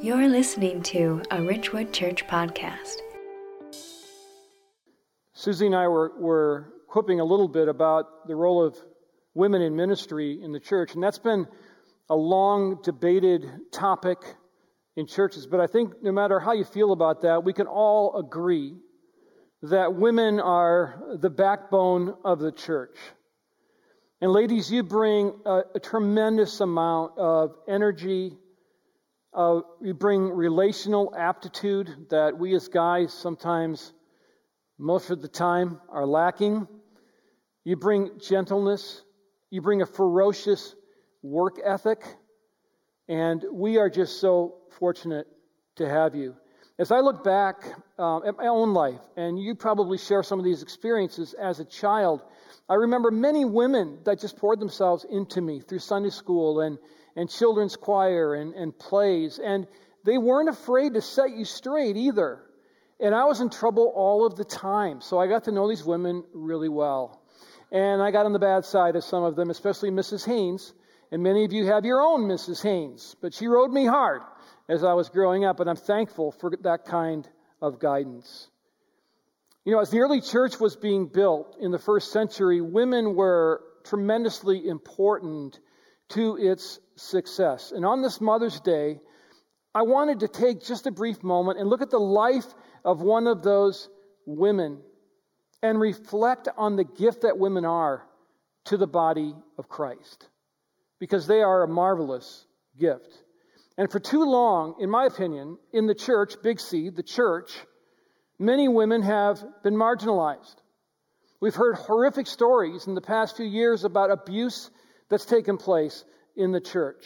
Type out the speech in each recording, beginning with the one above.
You're listening to a Ridgewood Church podcast. Susie and I were, were quipping a little bit about the role of women in ministry in the church, and that's been a long debated topic in churches. But I think no matter how you feel about that, we can all agree that women are the backbone of the church. And ladies, you bring a, a tremendous amount of energy. Uh, you bring relational aptitude that we as guys sometimes, most of the time, are lacking. You bring gentleness. You bring a ferocious work ethic. And we are just so fortunate to have you. As I look back uh, at my own life, and you probably share some of these experiences as a child, I remember many women that just poured themselves into me through Sunday school and, and children's choir and, and plays. And they weren't afraid to set you straight either. And I was in trouble all of the time. So I got to know these women really well. And I got on the bad side of some of them, especially Mrs. Haynes. And many of you have your own Mrs. Haynes. But she rode me hard as I was growing up. And I'm thankful for that kind of guidance. You know, as the early church was being built in the first century, women were tremendously important to its success. And on this Mother's Day, I wanted to take just a brief moment and look at the life of one of those women and reflect on the gift that women are to the body of Christ. Because they are a marvelous gift. And for too long, in my opinion, in the church, Big C, the church, Many women have been marginalized. We've heard horrific stories in the past few years about abuse that's taken place in the church.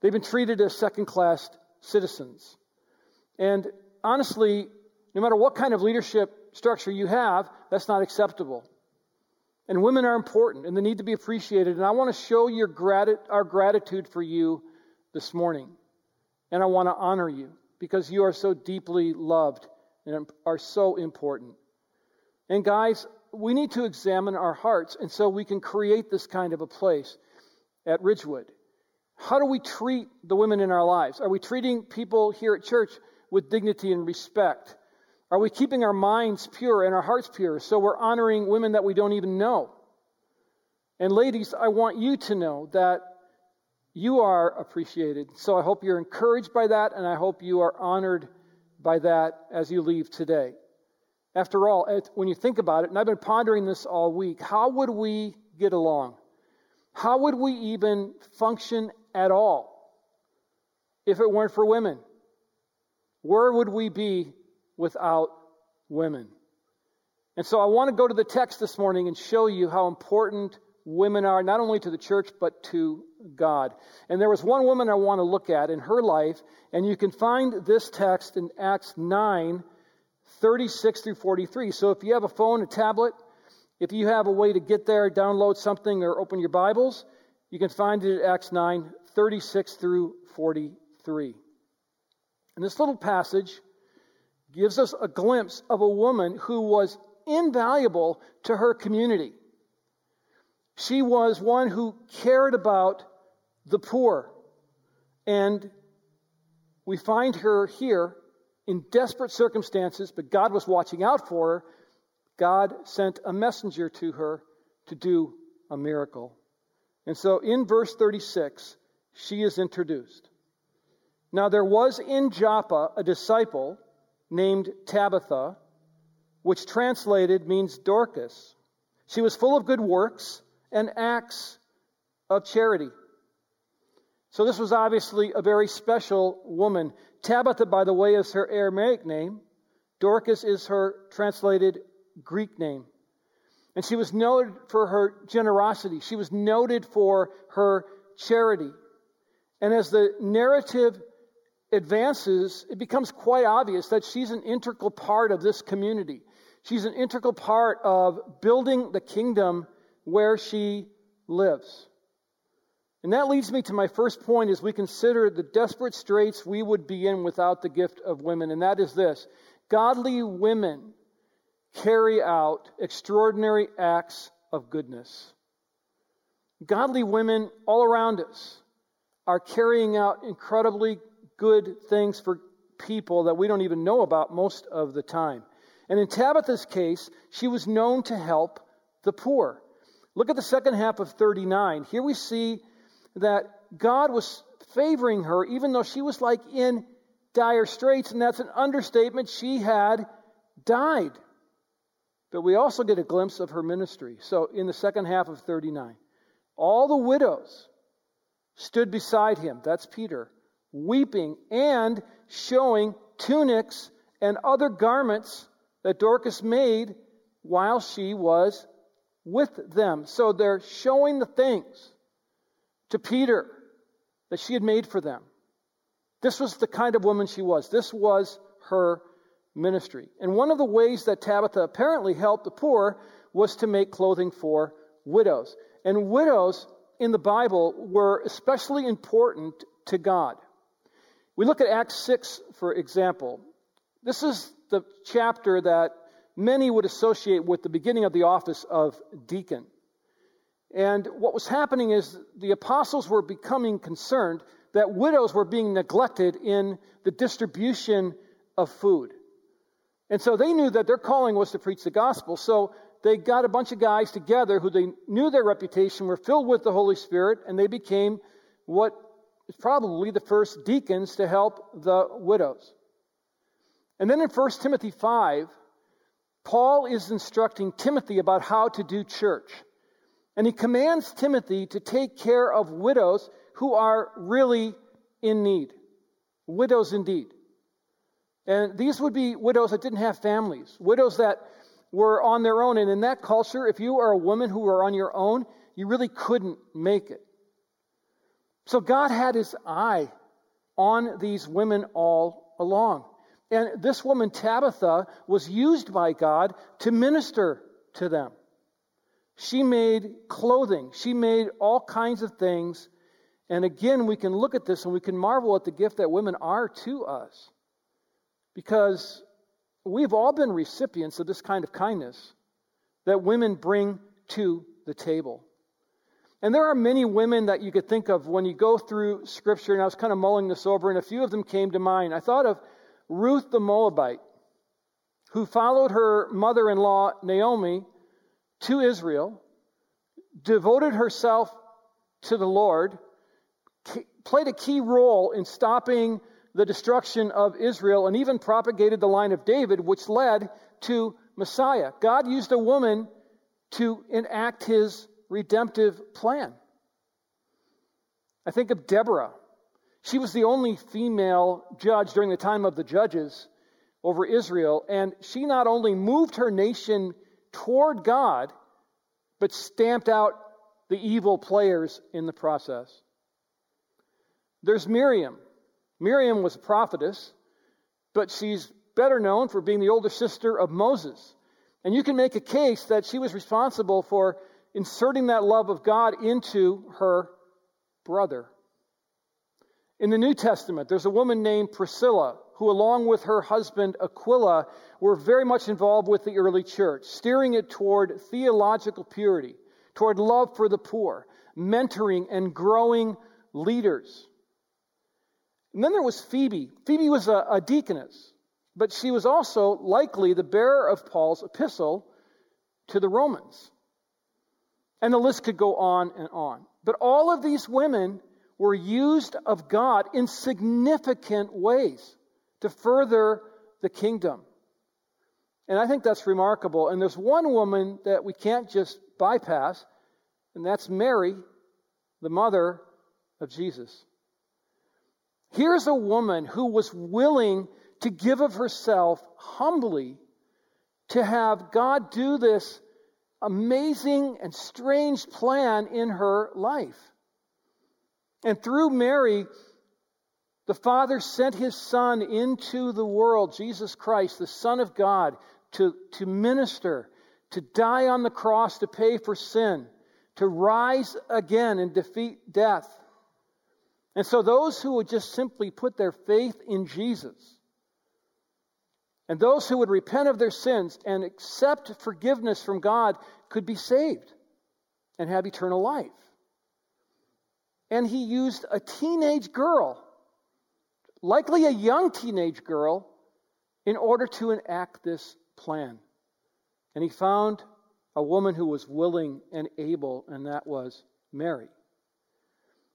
They've been treated as second class citizens. And honestly, no matter what kind of leadership structure you have, that's not acceptable. And women are important and they need to be appreciated. And I want to show your grati- our gratitude for you this morning. And I want to honor you because you are so deeply loved and are so important. And guys, we need to examine our hearts, and so we can create this kind of a place at Ridgewood. How do we treat the women in our lives? Are we treating people here at church with dignity and respect? Are we keeping our minds pure and our hearts pure so we're honoring women that we don't even know? And ladies, I want you to know that you are appreciated. So I hope you're encouraged by that, and I hope you are honored by that as you leave today. After all, when you think about it, and I've been pondering this all week, how would we get along? How would we even function at all if it weren't for women? Where would we be without women? And so I want to go to the text this morning and show you how important women are, not only to the church, but to God. And there was one woman I want to look at in her life, and you can find this text in Acts 9 36 through 43. So if you have a phone, a tablet, if you have a way to get there, download something, or open your Bibles, you can find it at Acts 9 36 through 43. And this little passage gives us a glimpse of a woman who was invaluable to her community. She was one who cared about the poor. And we find her here in desperate circumstances, but God was watching out for her. God sent a messenger to her to do a miracle. And so in verse 36, she is introduced. Now there was in Joppa a disciple named Tabitha, which translated means Dorcas. She was full of good works and acts of charity. So this was obviously a very special woman. Tabitha, by the way, is her Aramaic name. Dorcas is her translated Greek name. And she was noted for her generosity. She was noted for her charity. And as the narrative advances, it becomes quite obvious that she's an integral part of this community. She's an integral part of building the kingdom where she lives. And that leads me to my first point as we consider the desperate straits we would be in without the gift of women, and that is this godly women carry out extraordinary acts of goodness. Godly women all around us are carrying out incredibly good things for people that we don't even know about most of the time. And in Tabitha's case, she was known to help the poor. Look at the second half of 39. Here we see that God was favoring her, even though she was like in dire straits, and that's an understatement. She had died. But we also get a glimpse of her ministry. So in the second half of 39, all the widows stood beside him, that's Peter, weeping and showing tunics and other garments that Dorcas made while she was with them. So they're showing the things to Peter that she had made for them. This was the kind of woman she was. This was her ministry. And one of the ways that Tabitha apparently helped the poor was to make clothing for widows. And widows in the Bible were especially important to God. We look at Acts 6, for example. This is the chapter that many would associate with the beginning of the office of deacon. And what was happening is the apostles were becoming concerned that widows were being neglected in the distribution of food. And so they knew that their calling was to preach the gospel. So they got a bunch of guys together who they knew their reputation, were filled with the Holy Spirit, and they became what is probably the first deacons to help the widows. And then in 1 Timothy 5, Paul is instructing Timothy about how to do church. And he commands Timothy to take care of widows who are really in need. Widows indeed. And these would be widows that didn't have families, widows that were on their own. And in that culture, if you are a woman who are on your own, you really couldn't make it. So God had his eye on these women all along. And this woman, Tabitha, was used by God to minister to them. She made clothing. She made all kinds of things. And again, we can look at this and we can marvel at the gift that women are to us. Because we've all been recipients of this kind of kindness that women bring to the table. And there are many women that you could think of when you go through Scripture, and I was kind of mulling this over, and a few of them came to mind. I thought of Ruth the Moabite, who followed her mother in law, Naomi, to Israel, devoted herself to the Lord, played a key role in stopping the destruction of Israel, and even propagated the line of David, which led to Messiah. God used a woman to enact his redemptive plan. I think of Deborah. She was the only female judge during the time of the judges over Israel, and she not only moved her nation toward God, but stamped out the evil players in the process. There's Miriam. Miriam was a prophetess, but she's better known for being the older sister of Moses. And you can make a case that she was responsible for inserting that love of God into her brother. In the New Testament, there's a woman named Priscilla who, along with her husband Aquila, were very much involved with the early church, steering it toward theological purity, toward love for the poor, mentoring and growing leaders. And then there was Phoebe. Phoebe was a, a deaconess, but she was also likely the bearer of Paul's epistle to the Romans. And the list could go on and on. But all of these women were used of God in significant ways to further the kingdom. And I think that's remarkable. And there's one woman that we can't just bypass, and that's Mary, the mother of Jesus. Here's a woman who was willing to give of herself humbly to have God do this amazing and strange plan in her life. And through Mary, the Father sent his Son into the world, Jesus Christ, the Son of God, to, to minister, to die on the cross to pay for sin, to rise again and defeat death. And so those who would just simply put their faith in Jesus, and those who would repent of their sins and accept forgiveness from God could be saved and have eternal life. And he used a teenage girl, likely a young teenage girl, in order to enact this plan. And he found a woman who was willing and able, and that was Mary.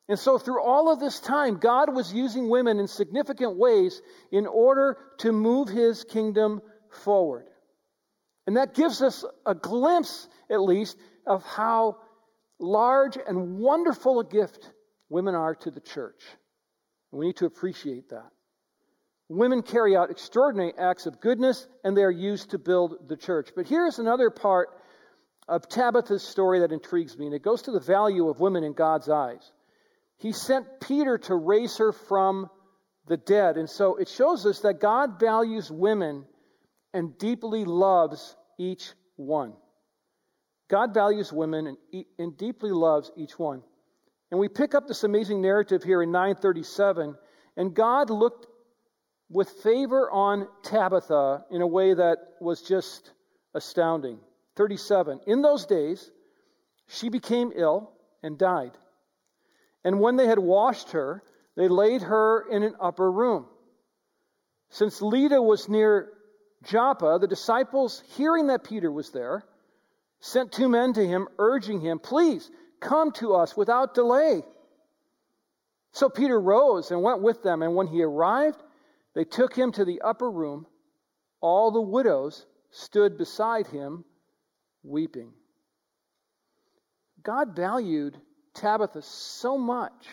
And so, through all of this time, God was using women in significant ways in order to move his kingdom forward. And that gives us a glimpse, at least, of how large and wonderful a gift women are to the church. We need to appreciate that. Women carry out extraordinary acts of goodness, and they are used to build the church. But here's another part of Tabitha's story that intrigues me, and it goes to the value of women in God's eyes. He sent Peter to raise her from the dead. And so it shows us that God values women and deeply loves each one. God values women and, and deeply loves each one. And we pick up this amazing narrative here in 937, and God looked with favor on Tabitha in a way that was just astounding. 37. In those days, she became ill and died. And when they had washed her, they laid her in an upper room. Since Lydda was near Joppa, the disciples, hearing that Peter was there, sent two men to him, urging him, Please come to us without delay. So Peter rose and went with them, and when he arrived, they took him to the upper room. All the widows stood beside him, weeping. God valued Tabitha so much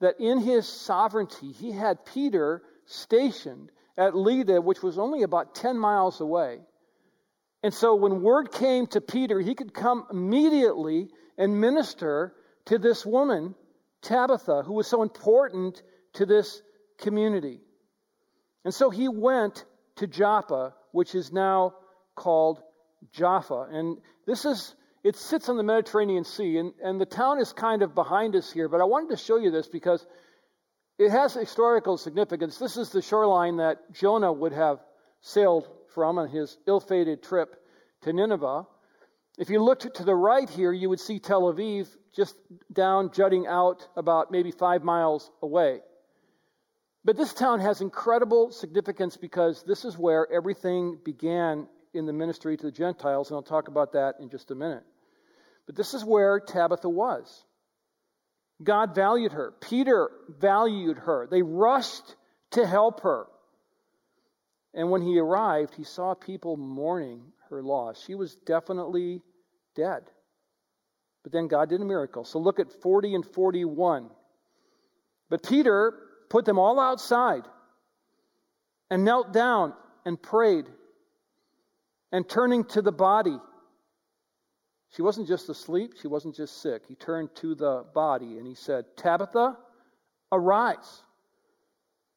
that in his sovereignty, he had Peter stationed at Lydda, which was only about 10 miles away. And so when word came to Peter, he could come immediately and minister to this woman, Tabitha, who was so important to this community. And so he went to Joppa, which is now called Jaffa. And this is it sits on the Mediterranean Sea, and, and the town is kind of behind us here, but I wanted to show you this because it has historical significance. This is the shoreline that Jonah would have sailed from on his ill fated trip to Nineveh. If you looked to the right here, you would see Tel Aviv just down, jutting out about maybe five miles away. But this town has incredible significance because this is where everything began in the ministry to the Gentiles, and I'll talk about that in just a minute. But this is where Tabitha was. God valued her. Peter valued her. They rushed to help her. And when he arrived, he saw people mourning her loss. She was definitely dead. But then God did a miracle. So look at 40 and 41. But Peter put them all outside and knelt down and prayed. And turning to the body, she wasn't just asleep, she wasn't just sick. He turned to the body and he said, Tabitha, arise.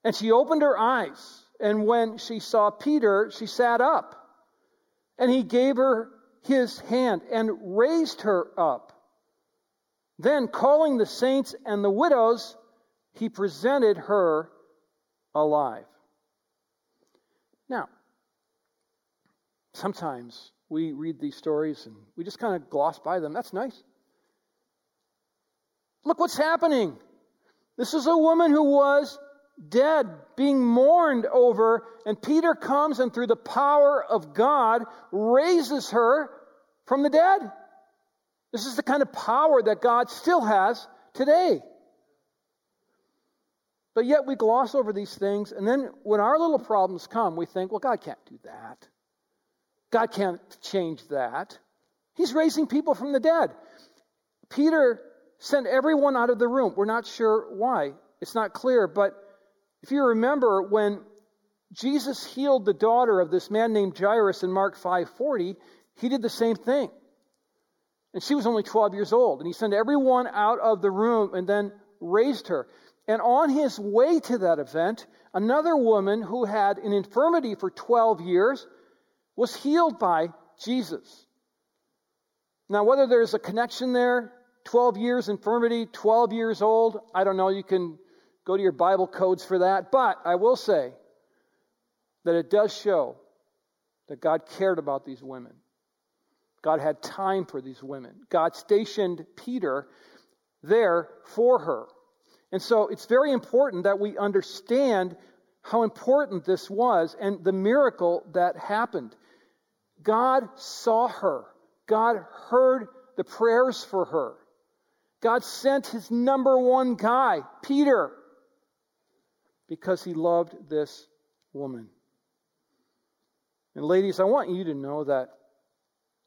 And she opened her eyes. And when she saw Peter, she sat up. And he gave her his hand and raised her up. Then, calling the saints and the widows, he presented her alive. Now, sometimes we read these stories and we just kind of gloss by them. That's nice. Look what's happening. This is a woman who was dead, being mourned over, and Peter comes and through the power of God raises her from the dead. This is the kind of power that God still has today. But yet we gloss over these things, and then when our little problems come, we think, well, God can't do that. God can't change that. He's raising people from the dead. Peter sent everyone out of the room. We're not sure why. It's not clear, but if you remember when Jesus healed the daughter of this man named Jairus in Mark 5:40, he did the same thing. And she was only 12 years old, and he sent everyone out of the room and then raised her. And on his way to that event, another woman who had an infirmity for 12 years was healed by Jesus. Now, whether there's a connection there, 12 years infirmity, 12 years old, I don't know. You can go to your Bible codes for that. But I will say that it does show that God cared about these women. God had time for these women. God stationed Peter there for her. And so it's very important that we understand how important this was and the miracle that happened. God saw her. God heard the prayers for her. God sent his number one guy, Peter, because he loved this woman. And ladies, I want you to know that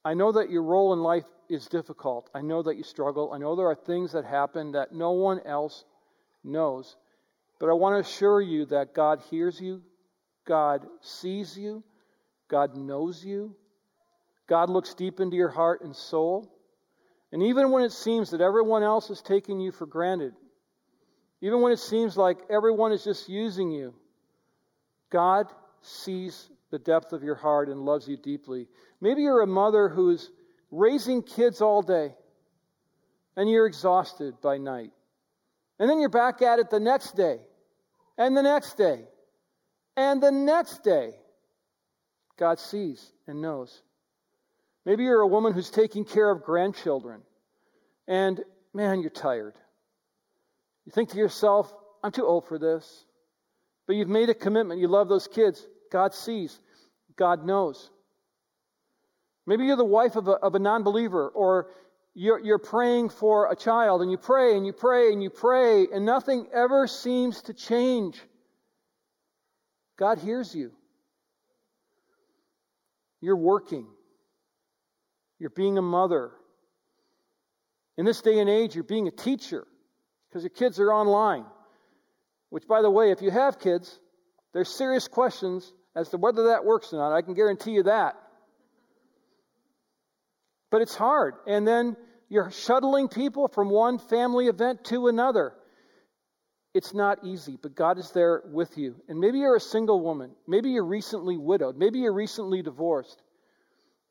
I know that your role in life is difficult. I know that you struggle. I know there are things that happen that no one else knows. But I want to assure you that God hears you, God sees you, God knows you, God looks deep into your heart and soul. And even when it seems that everyone else is taking you for granted, even when it seems like everyone is just using you, God sees the depth of your heart and loves you deeply. Maybe you're a mother who's raising kids all day and you're exhausted by night. And then you're back at it the next day, and the next day, and the next day. God sees and knows. Maybe you're a woman who's taking care of grandchildren, and man, you're tired. You think to yourself, I'm too old for this. But you've made a commitment. You love those kids. God sees, God knows. Maybe you're the wife of a, of a non believer, or you're, you're praying for a child and you pray and you pray and you pray and nothing ever seems to change. God hears you. You're working. You're being a mother. In this day and age, you're being a teacher because your kids are online. Which, by the way, if you have kids, there's serious questions as to whether that works or not. I can guarantee you that. But it's hard. And then you're shuttling people from one family event to another. It's not easy, but God is there with you. And maybe you're a single woman. Maybe you're recently widowed. Maybe you're recently divorced.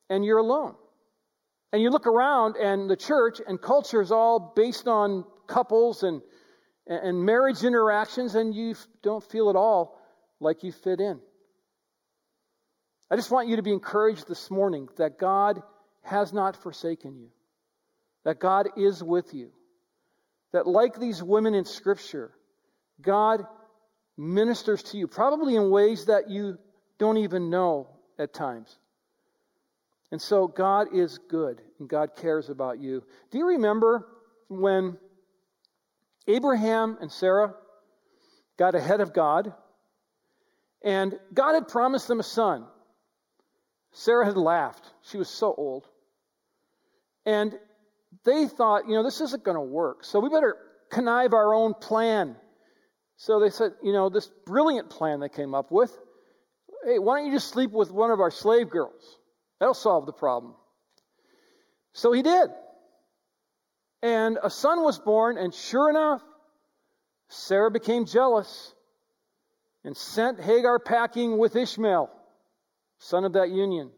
And you're alone. And you look around, and the church and culture is all based on couples and, and marriage interactions, and you don't feel at all like you fit in. I just want you to be encouraged this morning that God has not forsaken you, that God is with you, that like these women in Scripture, God ministers to you, probably in ways that you don't even know at times. And so God is good and God cares about you. Do you remember when Abraham and Sarah got ahead of God and God had promised them a son? Sarah had laughed. She was so old. And they thought, you know, this isn't going to work. So we better connive our own plan. So they said, you know, this brilliant plan they came up with hey, why don't you just sleep with one of our slave girls? That'll solve the problem. So he did. And a son was born, and sure enough, Sarah became jealous and sent Hagar packing with Ishmael, son of that union.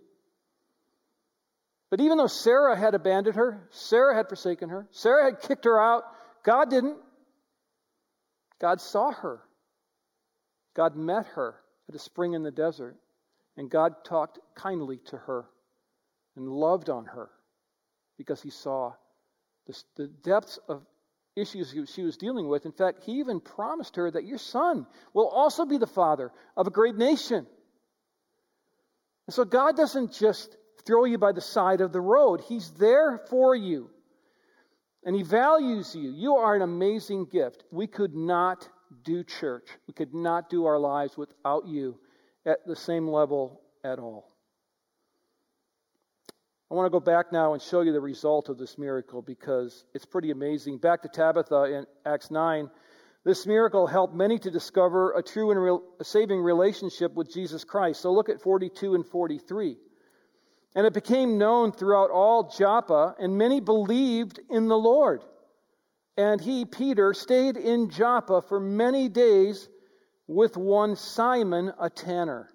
But even though Sarah had abandoned her, Sarah had forsaken her, Sarah had kicked her out, God didn't. God saw her. God met her at a spring in the desert, and God talked kindly to her and loved on her because he saw the, the depths of issues she was dealing with. In fact, he even promised her that your son will also be the father of a great nation. And so God doesn't just throw you by the side of the road. He's there for you. And He values you. You are an amazing gift. We could not do church, we could not do our lives without you at the same level at all. I want to go back now and show you the result of this miracle because it's pretty amazing. Back to Tabitha in Acts 9. This miracle helped many to discover a true and real, a saving relationship with Jesus Christ. So look at 42 and 43. And it became known throughout all Joppa, and many believed in the Lord. And he, Peter, stayed in Joppa for many days with one Simon, a tanner.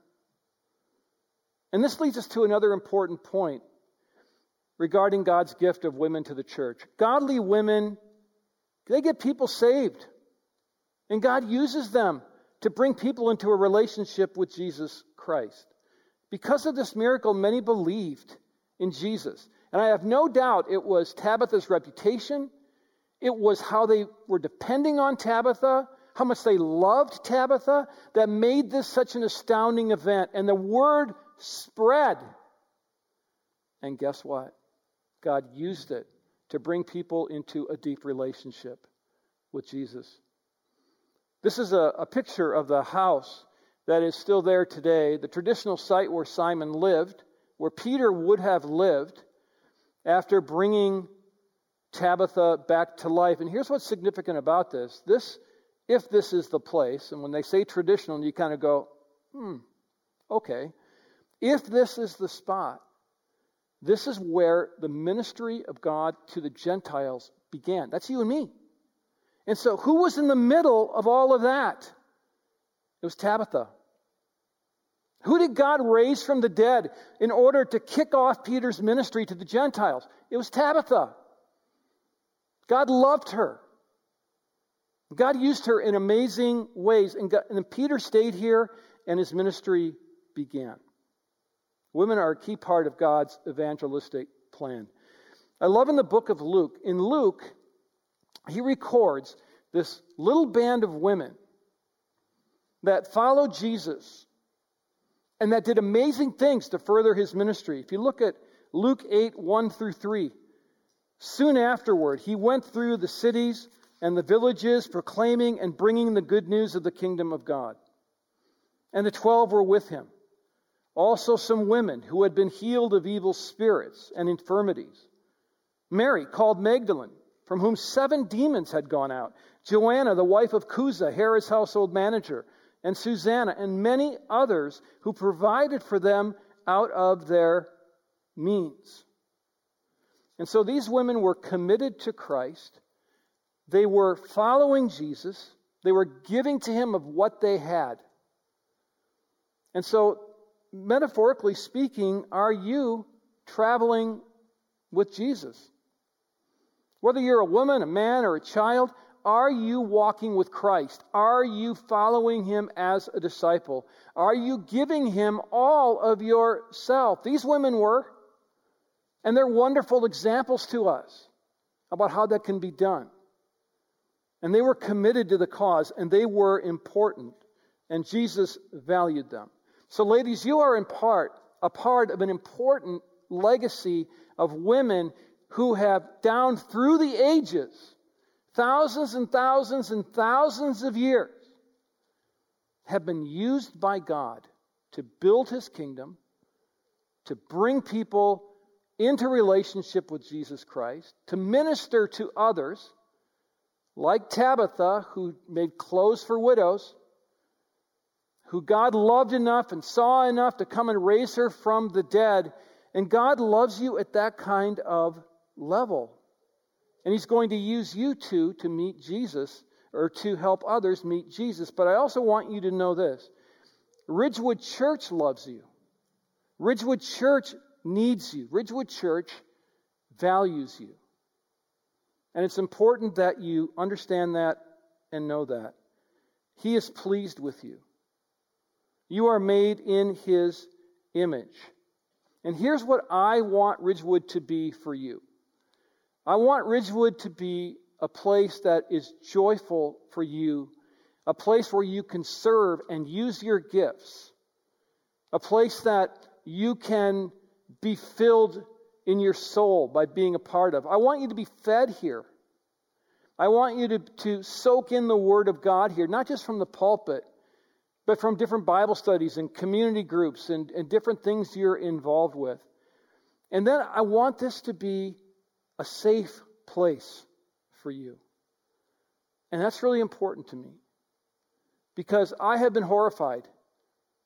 And this leads us to another important point regarding God's gift of women to the church. Godly women, they get people saved. And God uses them to bring people into a relationship with Jesus Christ. Because of this miracle, many believed in Jesus. And I have no doubt it was Tabitha's reputation, It was how they were depending on Tabitha, how much they loved Tabitha, that made this such an astounding event. And the word spread. And guess what? God used it to bring people into a deep relationship with Jesus. This is a, a picture of the house that is still there today, the traditional site where Simon lived, where Peter would have lived after bringing Tabitha back to life. And here's what's significant about this. This, if this is the place, and when they say traditional, you kind of go, hmm, okay. If this is the spot, this is where the ministry of God to the Gentiles began. That's you and me. And so, who was in the middle of all of that? It was Tabitha. Who did God raise from the dead in order to kick off Peter's ministry to the Gentiles? It was Tabitha. God loved her. God used her in amazing ways. And, God, and Peter stayed here and his ministry began. Women are a key part of God's evangelistic plan. I love in the book of Luke, in Luke, he records this little band of women that followed Jesus and that did amazing things to further his ministry. If you look at Luke 8 1 through 3, soon afterward, he went through the cities and the villages, proclaiming and bringing the good news of the kingdom of God. And the twelve were with him. Also, some women who had been healed of evil spirits and infirmities. Mary, called Magdalene, from whom seven demons had gone out. Joanna, the wife of Chuza, Herod's household manager and Susanna, and many others who provided for them out of their means. And so these women were committed to Christ. They were following Jesus. They were giving to him of what they had. And so, metaphorically speaking, are you traveling with Jesus? Whether you're a woman, a man, or a child, are you walking with Christ? Are you following him as a disciple? Are you giving him all of yourself? These women were, and they're wonderful examples to us about how that can be done. And they were committed to the cause, and they were important, and Jesus valued them. So, ladies, you are in part a part of an important legacy of women who have, down through the ages, thousands and thousands and thousands of years, have been used by God to build his kingdom, to bring people into relationship with Jesus Christ, to minister to others, like Tabitha, who made clothes for widows, who God loved enough and saw enough to come and raise her from the dead. And God loves you at that kind of level. And He's going to use you too to meet Jesus or to help others meet Jesus. But I also want you to know this Ridgewood Church loves you. Ridgewood Church needs you. Ridgewood Church values you. And it's important that you understand that and know that. He is pleased with you. You are made in His image. And here's what I want Ridgewood to be for you I want Ridgewood to be a place that is joyful for you, a place where you can serve and use your gifts, a place that you can be filled in your soul by being a part of. I want you to be fed here. I want you to, to soak in the Word of God here, not just from the pulpit, but from different Bible studies and community groups and, and different things you're involved with. And then I want this to be a safe place for you. And that's really important to me because I have been horrified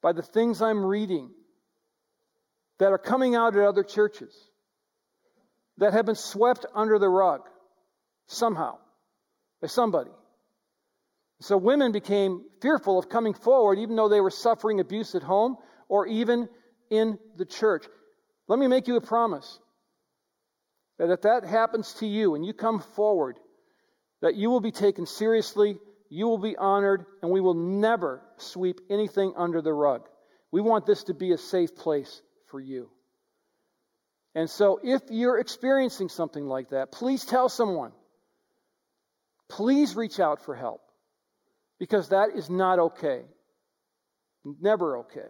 by the things I'm reading that are coming out at other churches that have been swept under the rug somehow by somebody. So women became fearful of coming forward even though they were suffering abuse at home or even in the church. Let me make you a promise that if that happens to you and you come forward, that you will be taken seriously, you will be honored, and we will never sweep anything under the rug. We want this to be a safe place for you. And so, if you're experiencing something like that, please tell someone. please reach out for help because that is not okay. Never okay.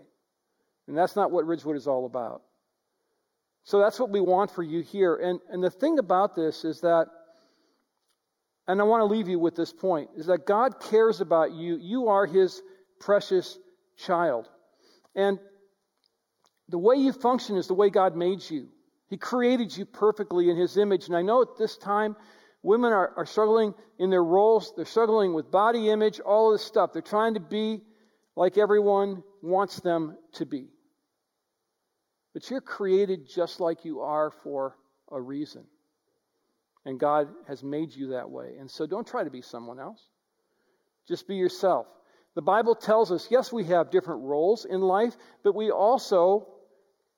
And that's not what Ridgewood is all about. So that's what we want for you here. And, and the thing about this is that, and I want to leave you with this point, is that God cares about you. You are His precious child. And the way you function is the way God made you. He created you perfectly in His image. And I know at this time, women are, are struggling in their roles. They're struggling with body image, all this stuff. They're trying to be like everyone wants them to be. But you're created just like you are for a reason. And God has made you that way. And so don't try to be someone else. Just be yourself. The Bible tells us, yes, we have different roles in life, but we also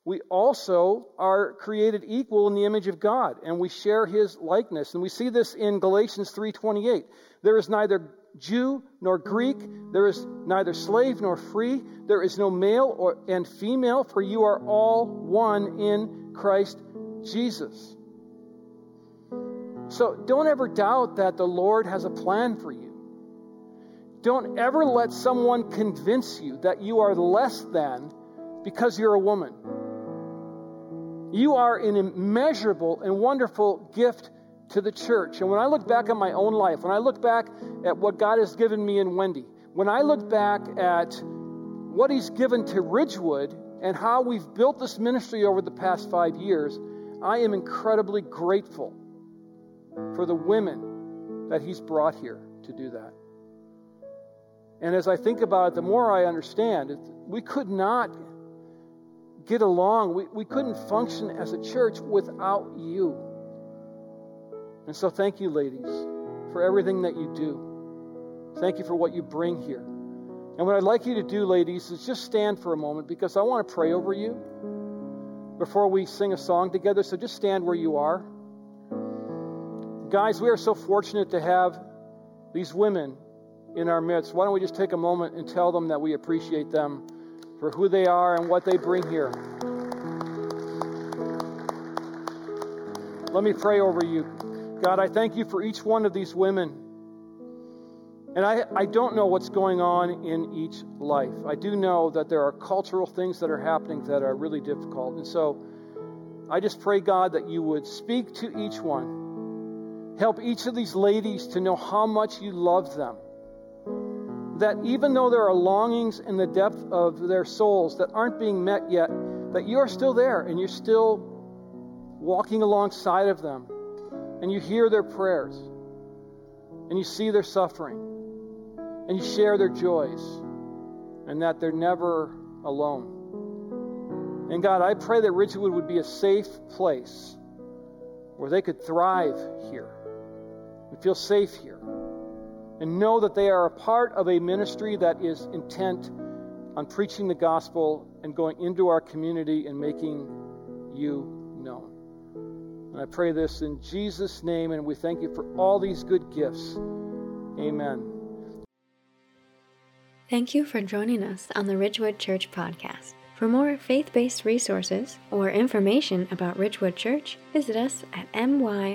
we also are created equal in the image of God and we share his likeness. And we see this in Galatians 3:28. There is neither Jew nor Greek, there is neither slave nor free, there is no male or and female, for you are all one in Christ Jesus. So don't ever doubt that the Lord has a plan for you. Don't ever let someone convince you that you are less than because you're a woman. You are an immeasurable and wonderful gift to the church. And when I look back at my own life, when I look back at what God has given me in Wendy, when I look back at what He's given to Ridgewood and how we've built this ministry over the past five years, I am incredibly grateful for the women that He's brought here to do that. And as I think about it, the more I understand, we could not get along. We, we couldn't function as a church without you. And so, thank you, ladies, for everything that you do. Thank you for what you bring here. And what I'd like you to do, ladies, is just stand for a moment because I want to pray over you before we sing a song together. So just stand where you are. Guys, we are so fortunate to have these women in our midst. Why don't we just take a moment and tell them that we appreciate them for who they are and what they bring here? Let me pray over you. God, I thank you for each one of these women. And I, I don't know what's going on in each life. I do know that there are cultural things that are happening that are really difficult. And so I just pray, God, that you would speak to each one. Help each of these ladies to know how much you love them. That even though there are longings in the depth of their souls that aren't being met yet, that you are still there and you're still walking alongside of them. And you hear their prayers, and you see their suffering, and you share their joys, and that they're never alone. And God, I pray that Ridgewood would be a safe place where they could thrive here. And feel safe here and know that they are a part of a ministry that is intent on preaching the gospel and going into our community and making you known. And I pray this in Jesus' name, and we thank you for all these good gifts. Amen. Thank you for joining us on the Ridgewood Church Podcast. For more faith based resources or information about Ridgewood Church, visit us at myrwc.org.